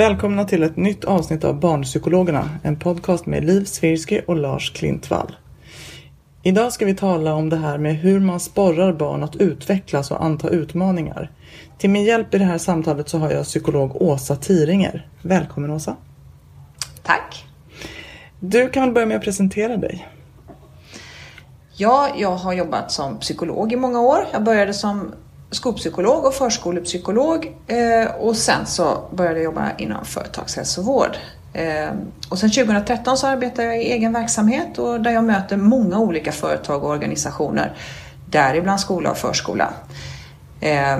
Välkomna till ett nytt avsnitt av Barnpsykologerna, en podcast med Liv Svirsky och Lars Klintvall. Idag ska vi tala om det här med hur man sporrar barn att utvecklas och anta utmaningar. Till min hjälp i det här samtalet så har jag psykolog Åsa Tiringer. Välkommen Åsa! Tack! Du kan väl börja med att presentera dig? Ja, jag har jobbat som psykolog i många år. Jag började som skolpsykolog och förskolepsykolog eh, och sen så började jag jobba inom företagshälsovård. Eh, och sen 2013 så arbetar jag i egen verksamhet och där jag möter många olika företag och organisationer, däribland skola och förskola, eh,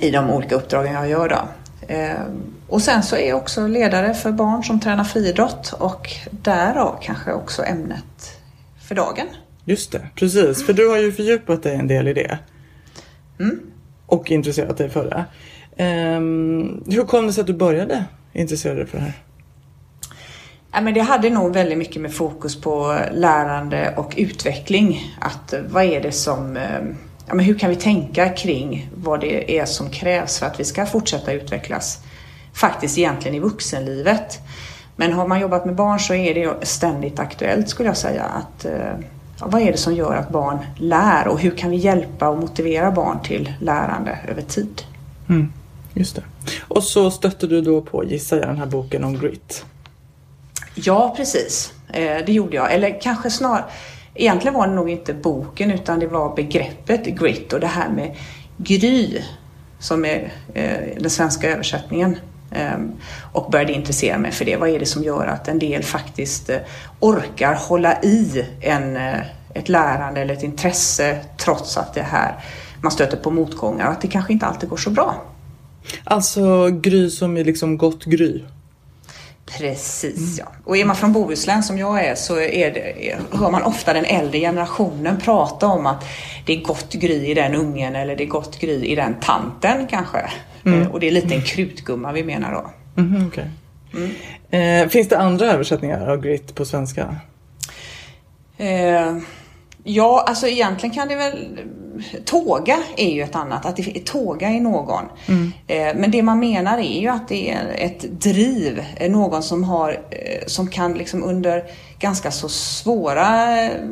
i de olika uppdragen jag gör. Då. Eh, och sen så är jag också ledare för barn som tränar friidrott och därav kanske också ämnet för dagen. Just det, precis. För du har ju fördjupat dig en del i det. Mm. Och intresserat dig för det. Um, hur kom det sig att du började intressera dig för det här? Ja, men det hade nog väldigt mycket med fokus på lärande och utveckling. Att eh, vad är det som... Ehm, ja, men hur kan vi tänka kring vad det är som krävs för att vi ska fortsätta utvecklas? Faktiskt egentligen i vuxenlivet. Men har man jobbat med barn så är det ständigt aktuellt skulle jag säga. att eh, vad är det som gör att barn lär och hur kan vi hjälpa och motivera barn till lärande över tid? Mm, just det. Och så stötte du då på, gissar jag, den här boken om grit. Ja, precis. Eh, det gjorde jag. Eller kanske snarare, egentligen var det nog inte boken utan det var begreppet grit och det här med gry som är eh, den svenska översättningen Ehm, och började intressera mig för det. Vad är det som gör att en del faktiskt eh, orkar hålla i en, eh, ett lärande eller ett intresse trots att det här man stöter på motgångar och att det kanske inte alltid går så bra. Alltså gry som är liksom gott gry? Precis mm. ja. Och är man från Bohuslän som jag är så är det, hör man ofta den äldre generationen prata om att det är gott gry i den ungen eller det är gott gry i den tanten kanske. Mm. Och det är lite en krutgumma vi menar då. Mm, okay. mm. eh, finns det andra översättningar av grit på svenska? Eh, Ja, alltså egentligen kan det väl... Tåga är ju ett annat, att det tåga i någon. Mm. Eh, men det man menar är ju att det är ett driv, någon som, har, eh, som kan liksom under ganska så svåra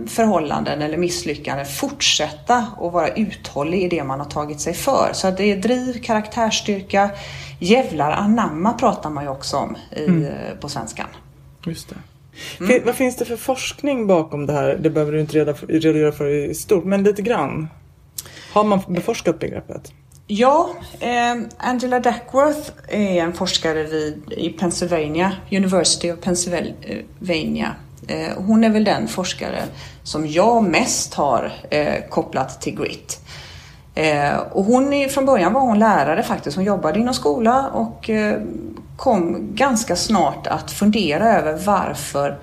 förhållanden eller misslyckanden fortsätta och vara uthållig i det man har tagit sig för. Så det är driv, karaktärsstyrka, jävlar anamma pratar man ju också om i, mm. Eh, på svenskan. Just det. Mm. Vad finns det för forskning bakom det här? Det behöver du inte redogöra för i stort, men lite grann. Har man beforskat begreppet? Ja, eh, Angela Duckworth är en forskare vid, i Pennsylvania, University of Pennsylvania. Eh, hon är väl den forskare som jag mest har eh, kopplat till grit. Eh, och hon, från början var hon lärare faktiskt. Hon jobbade inom skola och eh, kom ganska snart att fundera över varför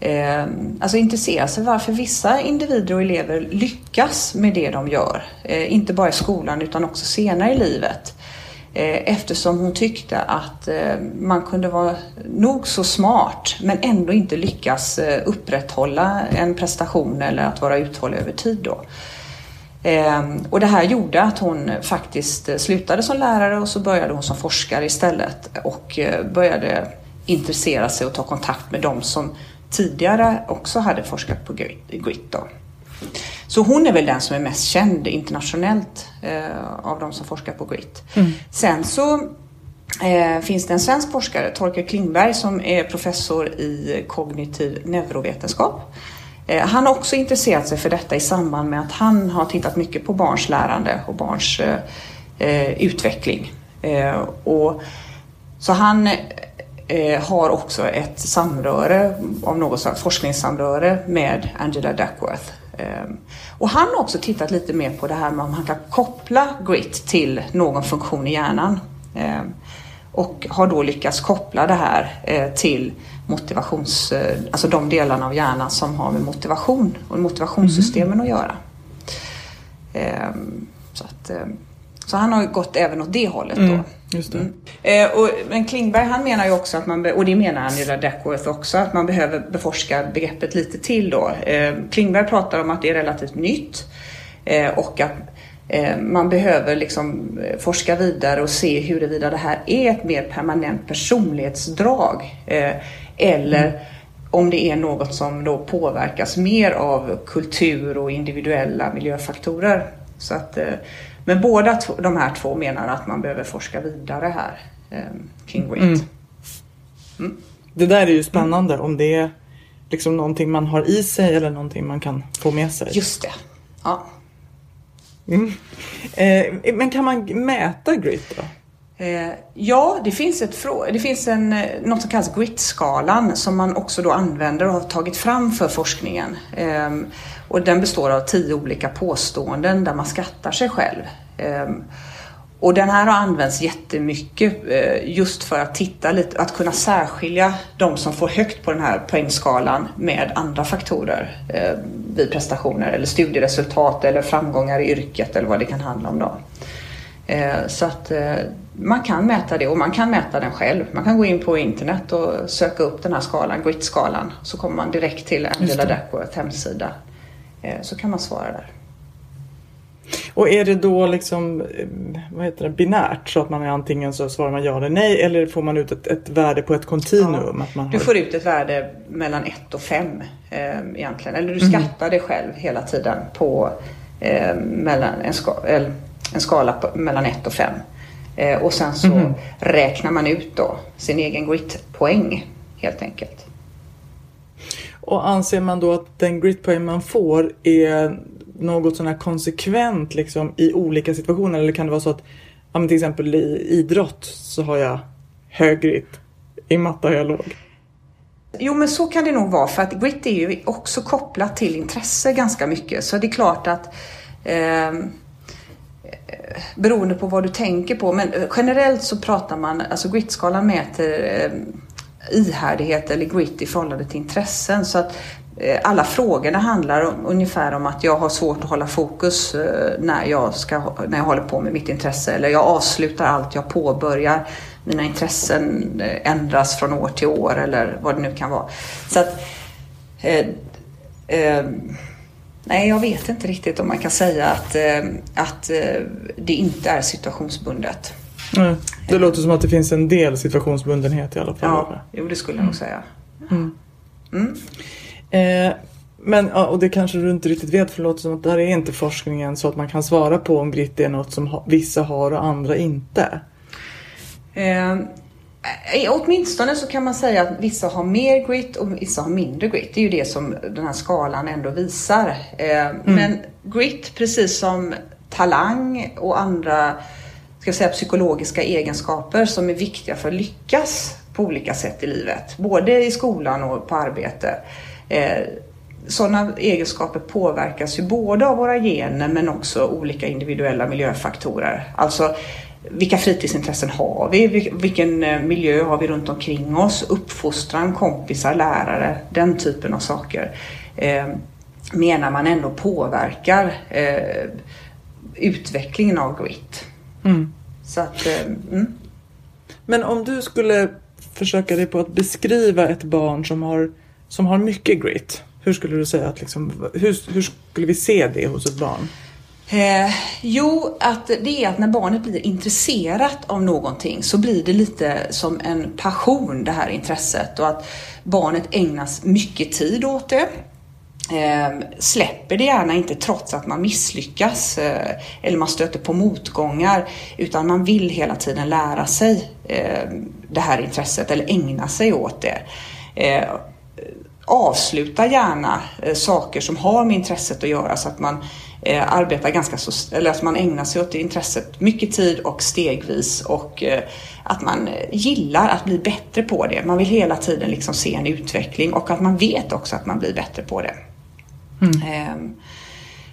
eh, alltså intressera sig varför vissa individer och elever lyckas med det de gör. Eh, inte bara i skolan utan också senare i livet. Eh, eftersom hon tyckte att eh, man kunde vara nog så smart men ändå inte lyckas eh, upprätthålla en prestation eller att vara uthållig över tid. Då. Ehm, och det här gjorde att hon faktiskt eh, slutade som lärare och så började hon som forskare istället och eh, började intressera sig och ta kontakt med de som tidigare också hade forskat på grit. Då. Så hon är väl den som är mest känd internationellt eh, av de som forskar på grit. Mm. Sen så eh, finns det en svensk forskare, Torkel Klingberg, som är professor i kognitiv neurovetenskap. Eh, han har också intresserat sig för detta i samband med att han har tittat mycket på barns lärande och barns eh, eh, utveckling. Eh, och, så han har också ett samröre av något slags forskningssamröre med Angela Duckworth Ehm, och han har också tittat lite mer på det här med om han kan koppla grit till någon funktion i hjärnan. Ehm, och har då lyckats koppla det här eh, till motivations, eh, alltså de delarna av hjärnan som har med motivation och motivationssystemen mm. att göra. Ehm, så, att, så han har gått även åt det hållet då. Mm. Just det. Mm. Eh, och, men Klingberg han menar ju också att man, och det menar Angela Duckworth också, att man behöver beforska begreppet lite till då. Eh, Klingberg pratar om att det är relativt nytt eh, och att eh, man behöver liksom eh, forska vidare och se huruvida det här är ett mer permanent personlighetsdrag eh, eller mm. om det är något som då påverkas mer av kultur och individuella miljöfaktorer. Så att men båda de här två menar att man behöver forska vidare här eh, kring grit. Mm. Mm. Det där är ju spännande mm. om det är liksom någonting man har i sig eller någonting man kan få med sig. Just det. Ja. Mm. Eh, men kan man mäta grit då? Eh, ja, det finns, ett det finns en, eh, något som kallas grit-skalan som man också då använder och har tagit fram för forskningen. Eh, och den består av tio olika påståenden där man skattar sig själv. Ehm, och den här har använts jättemycket eh, just för att titta lite, att kunna särskilja de som får högt på den här poängskalan med andra faktorer eh, vid prestationer eller studieresultat eller framgångar i yrket eller vad det kan handla om. Då. Eh, så att man kan mäta det och man kan mäta den själv. Man kan gå in på internet och söka upp den här skalan, grit-skalan, så kommer man direkt till Angela Duckworth hemsida Eh, så kan man svara där. Och är det då liksom eh, vad heter det, binärt så att man är antingen så svarar man ja eller nej eller får man ut ett, ett värde på ett kontinuum? Ja, att man har... Du får ut ett värde mellan 1 och 5 eh, egentligen. Eller du mhm. skattar mm. dig själv hela tiden på eh, mellan en, ska, en skala på, mellan 1 och 5. Eh, och sen så mm. räknar man ut då sin egen grit-poäng helt enkelt. Och anser man då att den gritpoäng man får är något sån här konsekvent liksom, i olika situationer? Eller kan det vara så att ja, till exempel i idrott så har jag hög grit, i matte har jag låg? Jo men så kan det nog vara för att grit är ju också kopplat till intresse ganska mycket. Så det är klart att eh, beroende på vad du tänker på. Men generellt så pratar man, alltså gritskalan mäter eh, ihärdighet eller grit i förhållande till intressen. Så att eh, alla frågorna handlar om, ungefär om att jag har svårt att hålla fokus eh, när jag, ska, när jag håller på med mitt intresse eller jag avslutar allt jag påbörjar. Mina intressen eh, ändras från år till år eller vad det nu kan vara. Så att, eh, eh, nej, jag vet inte riktigt om man kan säga att, eh, att det inte är situationsbundet. Nej, det låter som att det finns en del situationsbundenhet i alla fall. Ja, jo det skulle jag nog säga. Mm. Mm. Eh, men, och det kanske du inte riktigt vet för det låter som att det här är inte forskningen så att man kan svara på om grit är något som vissa har och andra inte. Eh, åtminstone så kan man säga att vissa har mer grit och vissa har mindre grit. Det är ju det som den här skalan ändå visar. Eh, mm. Men grit, precis som talang och andra ska säga, psykologiska egenskaper som är viktiga för att lyckas på olika sätt i livet. Både i skolan och på arbete. Eh, sådana egenskaper påverkas ju både av våra gener men också olika individuella miljöfaktorer. Alltså vilka fritidsintressen har vi? Vilken eh, miljö har vi runt omkring oss? Uppfostran, kompisar, lärare, den typen av saker. Eh, menar man ändå påverkar eh, utvecklingen av grit. Mm. Så att, eh, mm. Men om du skulle försöka dig på att beskriva ett barn som har, som har mycket grit. Hur skulle du säga att liksom, hur, hur skulle vi se det hos ett barn? Eh, jo, att det är att när barnet blir intresserat av någonting så blir det lite som en passion det här intresset och att barnet ägnas mycket tid åt det. Eh, släpper det gärna inte trots att man misslyckas eh, eller man stöter på motgångar utan man vill hela tiden lära sig eh, det här intresset eller ägna sig åt det. Eh, avsluta gärna eh, saker som har med intresset att göra så att man eh, arbetar ganska så, eller att man ägnar sig åt det intresset mycket tid och stegvis och eh, att man gillar att bli bättre på det. Man vill hela tiden liksom se en utveckling och att man vet också att man blir bättre på det. Mm. Ehm,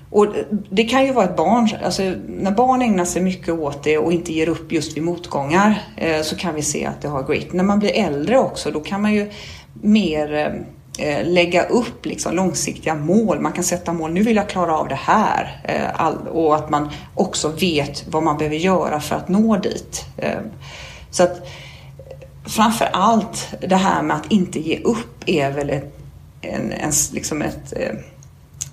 och det kan ju vara ett barn, alltså när barn ägnar sig mycket åt det och inte ger upp just vid motgångar eh, så kan vi se att det har grit. När man blir äldre också då kan man ju mer eh, lägga upp liksom långsiktiga mål. Man kan sätta mål, nu vill jag klara av det här. Eh, och att man också vet vad man behöver göra för att nå dit. Ehm, så att framför allt det här med att inte ge upp är väl ett, en, en, liksom ett,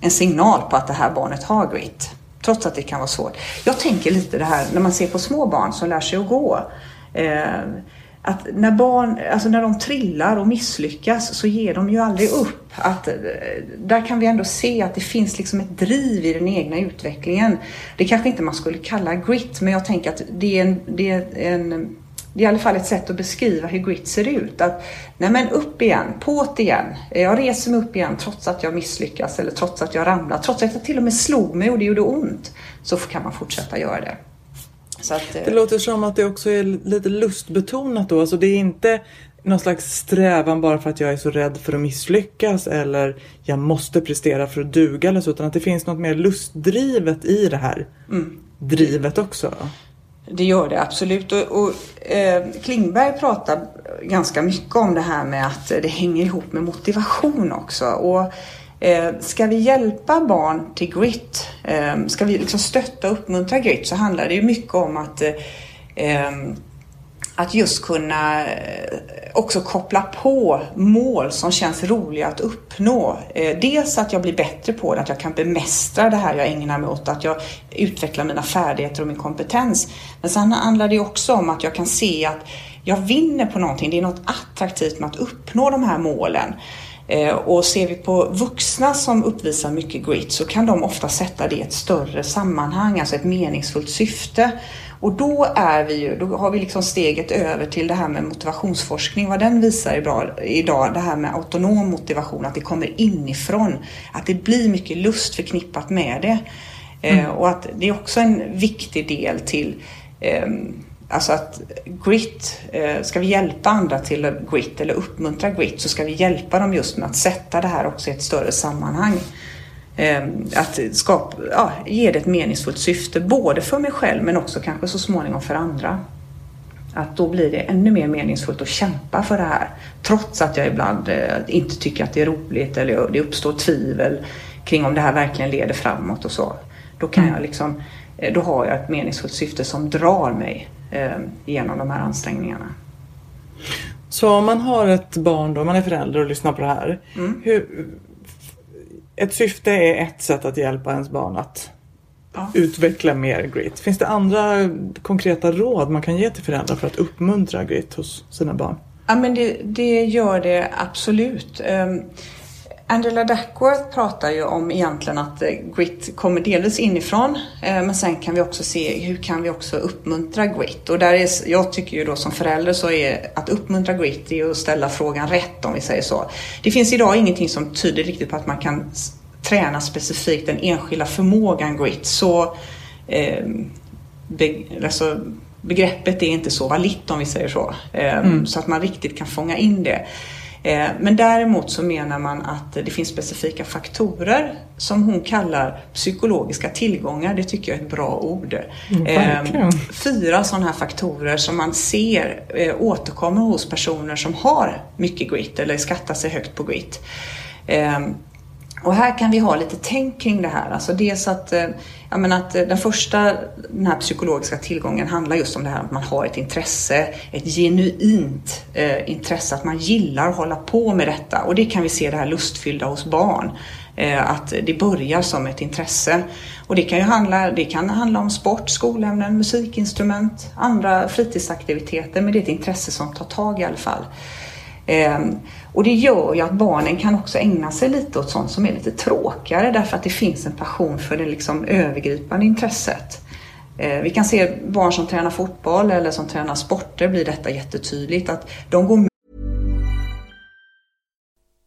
en signal på att det här barnet har grit. Trots att det kan vara svårt. Jag tänker lite det här när man ser på små barn som lär sig att gå eh, att när barn, alltså när de trillar och misslyckas så ger de ju aldrig upp. Att, eh, där kan vi ändå se att det finns liksom ett driv i den egna utvecklingen. Det kanske inte man skulle kalla grit, men jag tänker att det är, en, det är, en, det är i alla fall ett sätt att beskriva hur grit ser ut. Att, nej men upp igen, på't igen. Jag reser mig upp igen trots att jag misslyckas eller trots att jag ramlar. Trots att jag till och med slog mig och det gjorde ont. Så kan man fortsätta göra det. Att, det låter som att det också är lite lustbetonat då. Alltså det är inte någon slags strävan bara för att jag är så rädd för att misslyckas eller jag måste prestera för att duga eller så. Utan att det finns något mer lustdrivet i det här mm. drivet också. Det gör det absolut. Och, och eh, Klingberg pratar ganska mycket om det här med att det hänger ihop med motivation också. Och Eh, ska vi hjälpa barn till grit, eh, ska vi liksom stötta och uppmuntra grit så handlar det ju mycket om att eh, eh att just kunna eh, också koppla på mål som känns roliga att uppnå. Eh, dels att jag blir bättre på det, att jag kan bemästra det här jag ägnar mig åt, att jag utvecklar mina färdigheter och min kompetens. Men sen handlar det också om att jag kan se att jag vinner på någonting, det är något attraktivt med att uppnå de här målen. Eh, och ser vi på vuxna som uppvisar mycket grit så kan de ofta sätta det i ett större sammanhang, alltså ett meningsfullt syfte. Och då är vi ju, då har vi liksom steget över till det här med motivationsforskning, vad den visar idag, det här med autonom motivation, att det kommer inifrån, att det blir mycket lust förknippat med det. Eh, mm. Och att det är också en viktig del till um, Alltså att grit, eh, ska vi hjälpa andra till grit eller uppmuntra grit så ska vi hjälpa dem just med att sätta det här också i ett större sammanhang. Eh, att skapa, ja, ge det ett meningsfullt syfte, både för mig själv men också kanske så småningom för andra. Att då blir det ännu mer meningsfullt att kämpa för det här. Trots att jag ibland eh, inte tycker att det är roligt eller det uppstår tvivel kring om det här verkligen leder framåt och så. Då kan mm. jag liksom, då har jag ett meningsfullt syfte som drar mig eh, genom de här ansträngningarna. Så om man har ett barn då, man är förälder och lyssnar på det här. Mm. Hur, ett syfte är ett sätt att hjälpa ens barn att ja. utveckla mer grit. Finns det andra konkreta råd man kan ge till föräldrar för att uppmuntra grit hos sina barn? Ja men det, det gör det absolut. Angela Duckworth pratar ju om egentligen att eh, grit kommer delvis inifrån eh, men sen kan vi också se hur kan vi också uppmuntra grit och där är, jag tycker ju då som förälder så är att uppmuntra grit är att ställa frågan rätt om vi säger så. Det finns idag ingenting som tyder riktigt på att man kan träna specifikt den enskilda förmågan grit så eh, be, alltså, begreppet är inte så valitt om vi säger så. Eh, mm. Så att man riktigt kan fånga in det. Eh, men däremot så menar man att det finns specifika faktorer som hon kallar psykologiska tillgångar. Det tycker jag är ett bra ord. Mm, Fyra sådana här faktorer som man ser eh, återkommer hos personer som har mycket grit eller skattar sig högt på grit. Och här kan vi ha lite tänk kring det här. Alltså dels att, eh, jag menar att eh, den första, den här psykologiska tillgången handlar just om det här att man har ett intresse, ett genuint eh, intresse, att man gillar att hålla på med detta. Och det kan vi se det här lustfyllda hos barn. Eh, att det börjar som ett intresse. Och det kan ju handla, det kan handla om sport, skolämnen, musikinstrument, andra fritidsaktiviteter, men det är ett intresse som tar tag i alla fall. Eh, och det gör ju att barnen kan också ägna sig lite åt sånt som är lite tråkigare därför att det finns en passion för det liksom övergripande intresset. Eh, vi kan se barn som tränar fotboll eller som tränar sporter blir detta jättetydligt att de går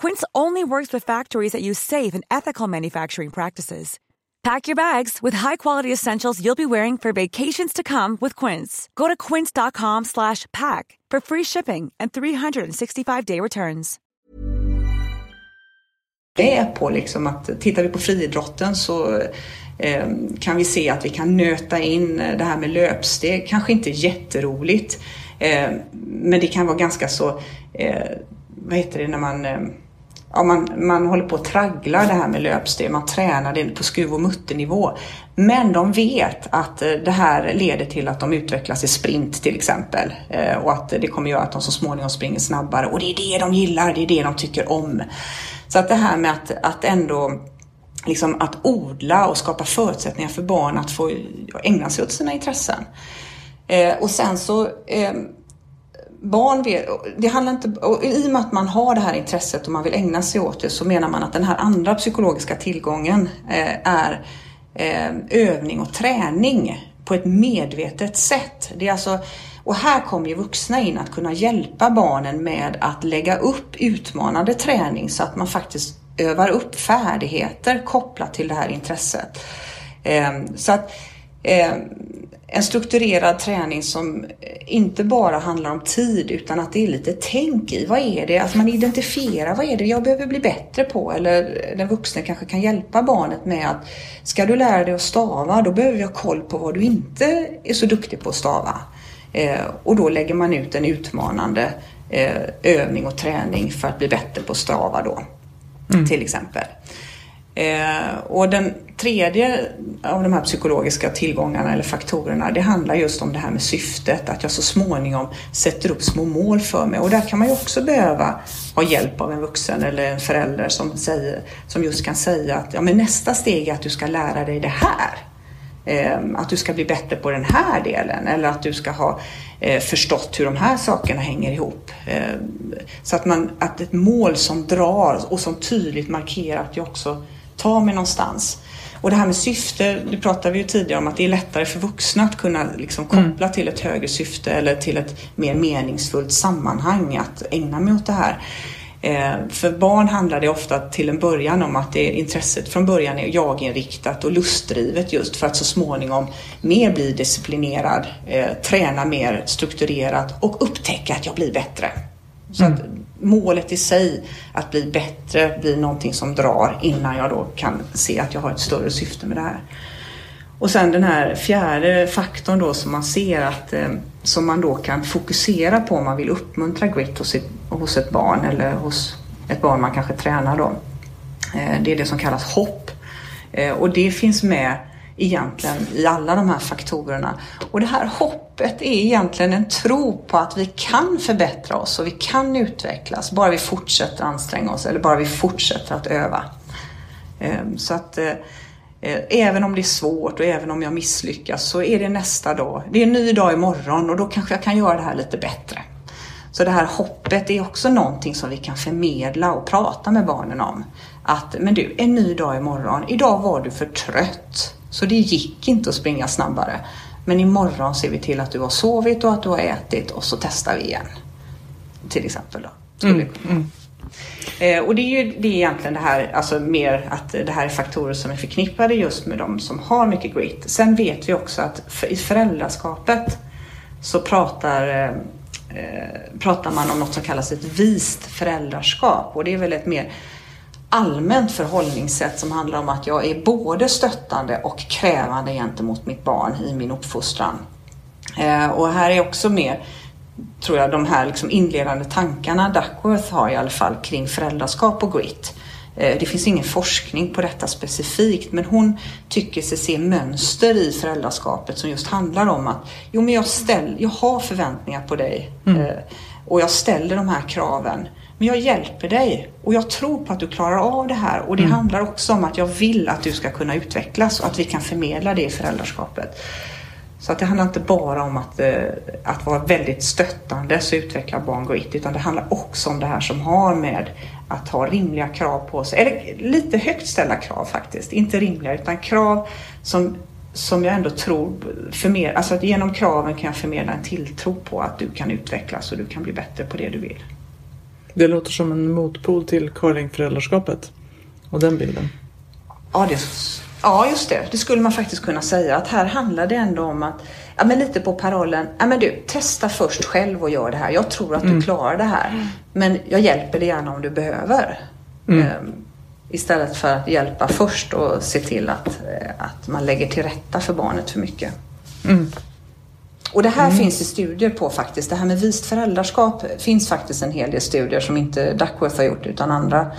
Quince only works with factories that use safe and ethical manufacturing practices. Pack your bags with high-quality essentials you'll be wearing for vacations to come with Quince. Go to quince.com/pack for free shipping and 365-day returns. Det är på liksom att tittar vi på friidrotten så eh, kan vi se att vi kan nöta in eh, det här med löpsteg. Kanske inte jätteroligt, eh, men det kan vara ganska så, eh, vad heter det när man eh, ja, man, man håller på att traggla det här med löpsteg, man tränar det på skruv och mutternivå. Men de vet att eh, det här leder till att de utvecklas i sprint till exempel. Eh, och att det kommer göra att de så småningom springer snabbare. Och det är det de gillar, det är det de tycker om. Så att det här med att, att ändå liksom att odla och skapa förutsättningar för barn att få ägna sig åt sina intressen. Eh, och sen så barn vet, det handlar inte, och i och med att man har det här intresset och man vill ägna sig åt det så menar man att den här andra psykologiska tillgången eh, är eh, övning och träning på ett medvetet sätt. Det är alltså, och här kommer ju vuxna in att kunna hjälpa barnen med att lägga upp utmanande träning så att man faktiskt övar upp färdigheter kopplat till det här intresset. Eh, så att ehm, en strukturerad träning som inte bara handlar om tid utan att det är lite tänk i. Vad är det? Att man identifierar vad är det jag behöver bli bättre på? Eller den vuxna kanske kan hjälpa barnet med att ska du lära dig att stava då behöver vi ha koll på vad du inte är så duktig på att stava. Eh, och då lägger man ut en utmanande eh, övning och träning för att bli bättre på att stava då. Mm. Till exempel. Eh, och den tredje av de här psykologiska tillgångarna eller faktorerna det handlar just om det här med syftet, att jag så småningom sätter upp små mål för mig. Och där kan man ju också behöva ha hjälp av en vuxen eller en förälder som, säger, som just kan säga att ja, men nästa steg är att du ska lära dig det här. Eh, att du ska bli bättre på den här delen eller att du ska ha eh, förstått hur de här sakerna hänger ihop. Ehm, så att, man, att ett mål som drar och som tydligt markerar att jag också ta mig någonstans. Och det här med syfte, det pratade vi ju tidigare om att det är lättare för vuxna att kunna liksom koppla till ett högre syfte eller till ett mer meningsfullt sammanhang att ägna mig åt det här. Eh, för barn handlar det ofta till en början om att det intresset från början är jaginriktat och lustdrivet just för att så småningom mer bli disciplinerad, eh, träna mer strukturerat och upptäcka att jag blir bättre. Så att målet i sig, att bli bättre, blir någonting som drar innan jag då kan se att jag har ett större syfte med det här. Och sen den här fjärde faktorn då som man ser att eh, som man då kan fokusera på om man vill uppmuntra grit hos ett, hos ett barn eller hos ett barn man kanske tränar då. Eh, det är det som kallas hopp. Eh, och det finns med egentligen i alla de här faktorerna. Och det här hoppet är egentligen en tro på att vi kan förbättra oss och vi kan utvecklas bara vi fortsätter anstränga oss eller bara vi fortsätter att öva. Ehm, så att eh, eh, även om det är svårt och även om jag misslyckas så är det nästa dag. Det är en ny dag imorgon och då kanske jag kan göra det här lite bättre. Så det här hoppet är också någonting som vi kan förmedla och prata med barnen om. Att, men du, en ny dag imorgon. Idag var du för trött. Så det gick inte att springa snabbare. Men imorgon ser vi till att du har sovit och att du har ätit och så testar vi igen. Till exempel då. Mm, mm. Eh, och det är ju det är egentligen det här, alltså mer att det här är faktorer som är förknippade just med de som har mycket grit. Sen vet vi också att för, i föräldraskapet så pratar, eh, eh, pratar man om något som kallas ett vist föräldraskap och det är väl ett mer allmänt förhållningssätt som handlar om att jag är både stöttande och krävande gentemot mitt barn i min uppfostran. Eh, och här är också mer, tror jag, de här liksom inledande tankarna Duckworth har i alla fall kring föräldraskap och grit. Eh, det finns ingen forskning på detta specifikt men hon tycker sig se mönster i föräldraskapet som just handlar om att jo men jag, ställ, jag har förväntningar på dig mm. Eh, och jag ställer de här kraven men jag hjälper dig och jag tror på att du klarar av det här. Och det mm. handlar också om att jag vill att du ska kunna utvecklas och att vi kan förmedla det i föräldraskapet. Så att det handlar inte bara om att, eh, att vara väldigt stöttande så utvecklar barn grit utan det handlar också om det här som har med att ha rimliga krav på sig. Eller lite högt ställda krav faktiskt. Inte rimliga utan krav som, som jag ändå tror förmedlar, alltså att genom kraven kan jag förmedla en tilltro på att du kan utvecklas och du kan bli bättre på det du vill. Det låter som en motpol till curlingföräldraskapet och den bilden. Ja, det, ja, just det. Det skulle man faktiskt kunna säga. Att här handlar det ändå om att, ja men lite på parollen, ja men du, testa först själv och gör det här. Jag tror att mm. du klarar det här. Men jag hjälper dig gärna om du behöver. Mm. Um, istället för att hjälpa först och se till att, eh, att man lägger till rätta för barnet för mycket. Mm. Och det här mm. finns det studier på faktiskt. Det här med vist föräldraskap finns faktiskt en hel del studier som inte Duckworth har gjort utan andra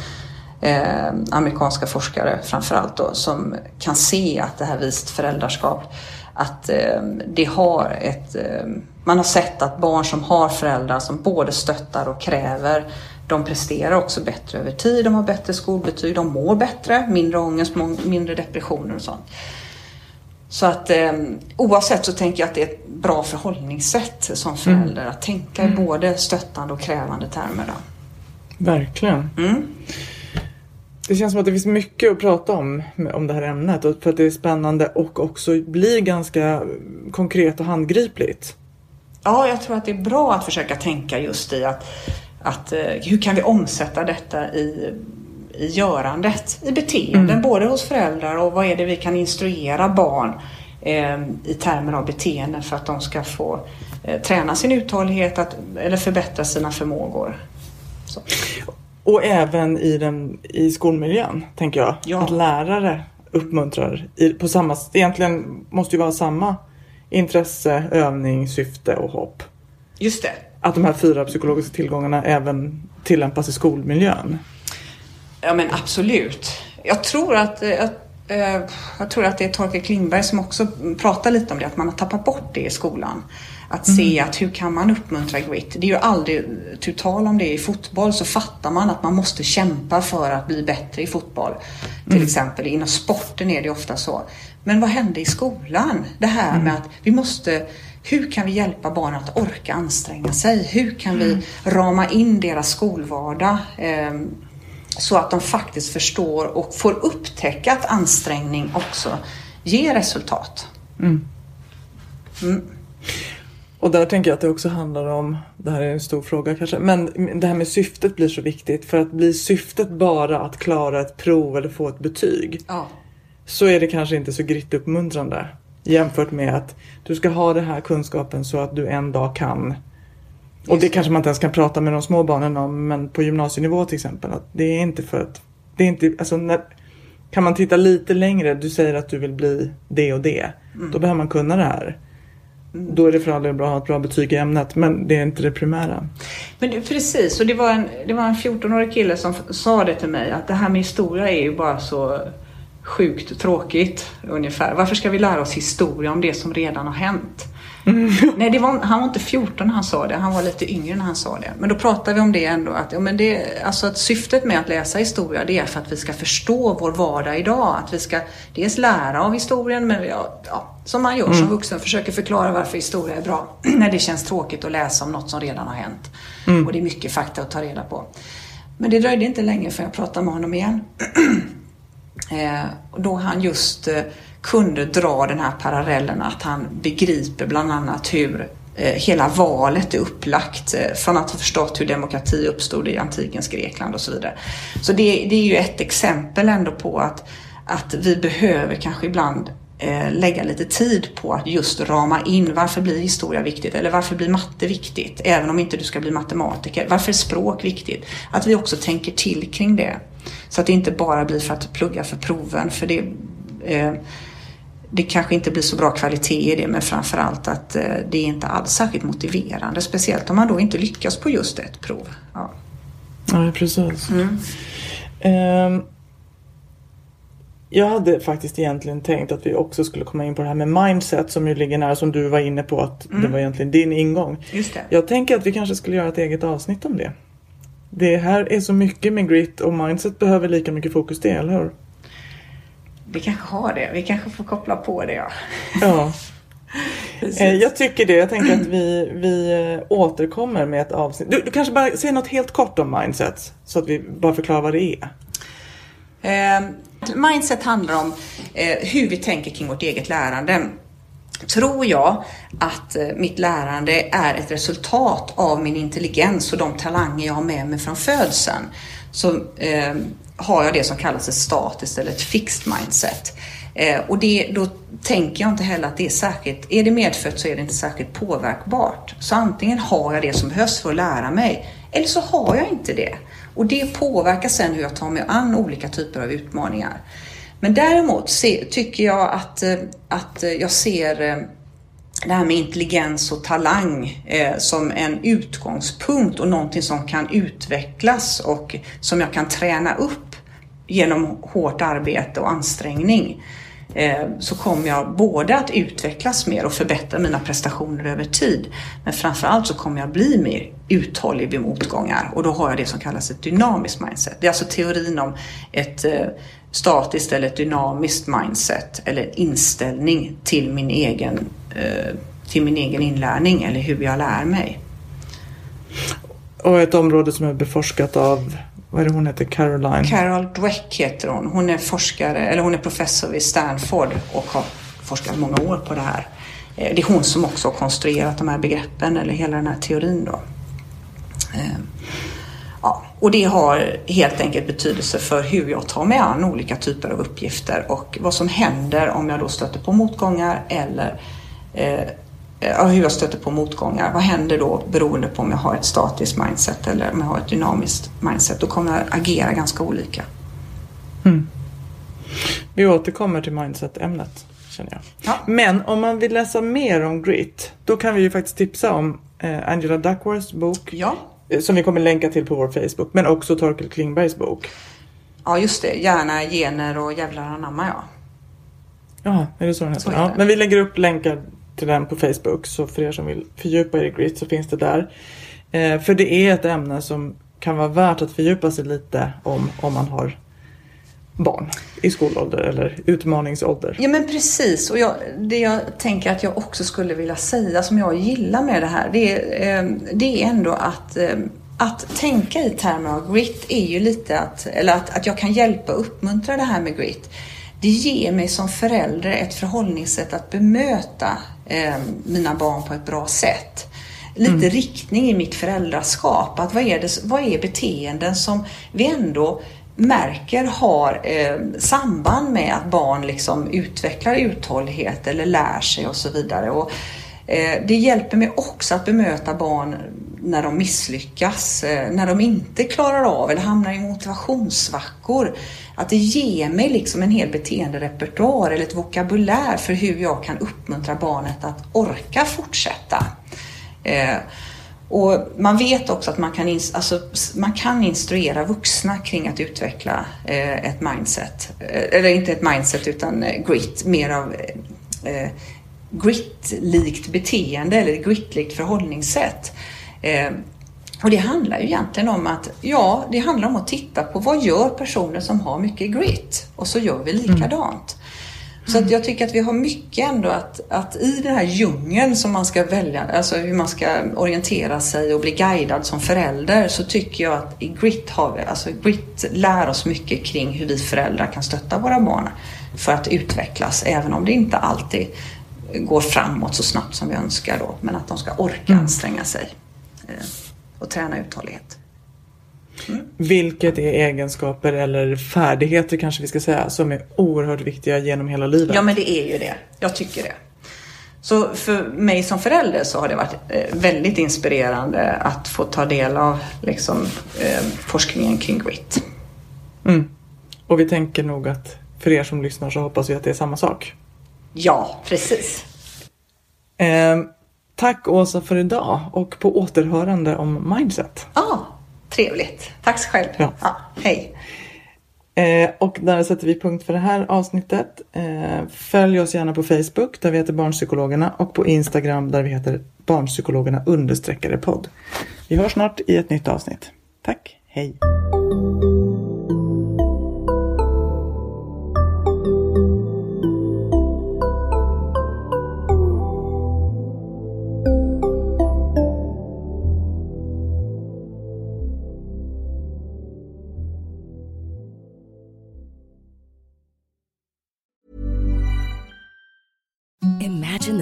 eh, amerikanska forskare framförallt då som kan se att det här vist föräldraskap att eh, det har ett... Eh, man har sett att barn som har föräldrar som både stöttar och kräver de presterar också bättre över tid, de har bättre skolbetyg, de mår bättre, mindre ångest, mindre depressioner och sånt. Så att eh, oavsett så tänker jag att det är ett bra förhållningssätt som förälder mm. att tänka i mm. både stöttande och krävande termer. Då. Verkligen. Mm. Det känns som att det finns mycket att prata om om det här ämnet för att det är spännande och också blir ganska konkret och handgripligt. Ja, jag tror att det är bra att försöka tänka just i att, att eh, hur kan vi omsätta detta i i görandet, i beteenden, mm. både hos föräldrar och vad är det vi kan instruera barn eh, i termer av beteenden för att de ska få eh, träna sin uthållighet att, eller förbättra sina förmågor. Så. Och även i, den, i skolmiljön, tänker jag. Ja. Att lärare uppmuntrar i, på samma... Egentligen måste ju vara samma intresse, övning, syfte och hopp. Just det. Att de här fyra psykologiska tillgångarna även tillämpas i skolmiljön. Ja men absolut. Jag tror att, att eh, eh, jag tror att det är Torkel Klingberg som också pratar lite om det, att man har tappat bort det i skolan. Att mm. se att hur kan man uppmuntra grit? Det är ju aldrig tu tal om det i fotboll så fattar man att man måste kämpa för att bli bättre i fotboll. Till mm. exempel inom sporten är det ofta så. Men vad hände i skolan? Det här mm. med att vi måste hur kan vi hjälpa barn att orka anstränga sig? Hur kan vi mm. rama in deras skolvardag? Så att de faktiskt förstår och får upptäcka att ansträngning också ger resultat. Mm. Och där tänker jag att det också handlar om, det här är en stor fråga kanske, men det här med syftet blir så viktigt. För att blir syftet bara att klara ett prov eller få ett betyg Ja. så är det kanske inte så grittuppmuntrande. Jämfört med att du ska ha den här kunskapen så att du en dag kan. Och det kanske man inte ens kan prata med de små barnen om, men på gymnasienivå till exempel. Att det är inte för att, det är inte, alltså när, kan man titta lite längre, du säger att du vill bli det och det. Då behöver man kunna det här. Då är det för del bra att ha ett bra betyg i ämnet, men det är inte det primära. Men det, precis, och det var en, det var en 14-årig kille som sa det till mig att det här med historia är ju bara så sjukt tråkigt ungefär. Varför ska vi lära oss historia om det som redan har hänt? Nej, det var, han var inte 14 när han sa det, han var lite yngre när han sa det. Men då pratade vi om det ändå, att, ja, men det, alltså att syftet med att läsa historia det är för att vi ska förstå vår vardag idag. Att vi ska dels lära av historien, men ja, ja, som man gör som vuxen, försöker förklara varför historia är bra. när det känns tråkigt att läsa om något som redan har hänt. Och det är mycket fakta att ta reda på. Men det dröjde inte länge för jag pratade med honom igen. Eh, och då han just eh, kunde dra den här parallellen att han begriper bland annat hur eh, hela valet är upplagt eh, från att ha förstått hur demokrati uppstod i antikens Grekland och så vidare. Så det, det är ju ett exempel ändå på att, att vi behöver kanske ibland eh, lägga lite tid på att just rama in varför blir historia viktigt eller varför blir matte viktigt även om inte du ska bli matematiker. Varför är språk viktigt? Att vi också tänker till kring det. Så att det inte bara blir för att plugga för proven för det eh, det kanske inte blir så bra kvalitet i det men framförallt att eh, det är inte alls särskilt motiverande. Speciellt om man då inte lyckas på just ett prov. Ja. Ja, precis. Ehm, jag hade faktiskt egentligen tänkt att vi också skulle komma in på det här med mindset som ju ligger nära som du var inne på att det var egentligen din ingång. Just det. Jag tänker att vi kanske skulle göra ett eget avsnitt om det. Det här är så mycket med grit och mindset behöver lika mycket fokus det, eller hur? Vi kanske har det. Vi kanske får koppla på det. Ja. Ja. Eh, Jag tycker det. Jag tänker att vi, vi eh, återkommer med ett avsnitt. Du, du kanske bara säger något helt kort om mindset så att vi bara förklarar vad det är. Eh, mindset handlar om eh, hur vi tänker kring vårt eget lärande. Tror jag att eh, mitt lärande är ett resultat av min intelligens och de talanger jag har med mig från födseln så eh, har jag det som kallas ett statiskt eller ett fixed mindset. Eh, och det, då tänker jag inte heller att det är särskilt, är det medfött så är det inte särskilt påverkbart. Så antingen har jag det som behövs för att lära mig eller så har jag inte det. Och det påverkar sen hur jag tar mig an olika typer av utmaningar. Men däremot se, tycker jag att, eh, att eh, jag ser eh, det här med intelligens och talang eh, som en utgångspunkt och någonting som kan utvecklas och som jag kan träna upp genom hårt arbete och ansträngning. Eh, så kommer jag både att utvecklas mer och förbättra mina prestationer över tid. Men framförallt så kommer jag bli mer uthållig vid motgångar och då har jag det som kallas ett dynamiskt mindset. Det är alltså teorin om ett eh, statiskt eller ett dynamiskt mindset eller inställning till min egen, eh, till min egen inlärning eller hur jag lär mig. Och ett område som är beforskat av, vad är det hon heter, Caroline? Carol Dweck heter hon. Hon är forskare, eller hon är professor vid Stanford och har forskat många år på det här. Eh, det är hon som också har konstruerat de här begreppen eller hela den här teorin då. Eh, ja, och det har helt enkelt betydelse för hur jag tar mig an olika typer av uppgifter och vad som händer om jag då stöter på motgångar eller eh, ja, hur jag stöter på motgångar. Vad händer då beroende på om jag har ett statiskt mindset eller om jag har ett dynamiskt mindset? Då kommer jag agera ganska olika. Vi återkommer till mindset-ämnet, känner jag. Ja. Men om man vill läsa mer om grit, då kan vi ju faktiskt tipsa om eh, Angela Duckworths bok, Ja, eh, som vi kommer länka till på vår Facebook, men också Torkel Klingbergs bok. ja just det. Hjärna, gener och jävlar anamma ja. Ja, är det så den Så heter? Ja, men vi lägger upp länkar till den på Facebook, så för er som vill fördjupa er i grit så finns det där. Eh, för det är ett ämne som kan vara värt att fördjupa sig lite om, om man har barn i skolålder eller utmaningsålder. Ja men precis och jag, det jag tänker att jag också skulle vilja säga som jag gillar med det här det är, eh, det är ändå att, eh, att tänka i termer av grit är ju lite att, eller att, att jag kan hjälpa och uppmuntra det här med grit. Det ger mig som förälder ett förhållningssätt att bemöta eh, mina barn på ett bra sätt. Lite mm. riktning i mitt föräldraskap. Att vad, är det, vad är beteenden som vi ändå märker har eh, samband med att barn liksom utvecklar uthållighet eller lär sig och så vidare. Och, eh, det hjälper mig också att bemöta barn när de misslyckas, eh, när de inte klarar av eller hamnar i motivationssvackor. Att det ger mig liksom en hel beteenderepertoar eller ett vokabulär för hur jag kan uppmuntra barnet att orka fortsätta. Eh, och man vet också att man kan, alltså, man kan instruera vuxna kring att utveckla eh, ett mindset. Eller inte ett mindset utan grit, mer av grit-likt beteende eller grit-likt förhållningssätt. Eh, och det handlar ju egentligen om att, ja, det handlar om att titta på vad gör personer som har mycket grit? Och så gör vi likadant. Mm. Så att jag tycker att vi har mycket ändå att, att i den här djungeln som man ska välja, alltså hur man ska orientera sig och bli guidad som förälder, så tycker jag att i Grit har vi, alltså Grit lär oss mycket kring hur vi föräldrar kan stötta våra barn för att utvecklas, även om det inte alltid går framåt så snabbt som vi önskar då, men att de ska orka mm. anstränga sig och träna uthållighet. Mm. Vilket är egenskaper eller färdigheter kanske vi ska säga som är oerhört viktiga genom hela livet. Ja men det är ju det. Jag tycker det. Så för mig som förälder så har det varit eh, väldigt inspirerande att få ta del av liksom, eh, forskningen kring grit. Mm. Och vi tänker nog att för er som lyssnar så hoppas vi att det är samma sak. Ja, precis. Eh, tack Åsa för idag och på återhörande om mindset. Ja, Trevligt. Tack själv. Ja. ja hej. Eh, och där sätter vi punkt för det här avsnittet. Eh, följ oss gärna på Facebook där vi heter Barnpsykologerna och på Instagram där vi heter Barnpsykologerna understreckare podd. Vi hörs snart i ett nytt avsnitt. Tack, hej!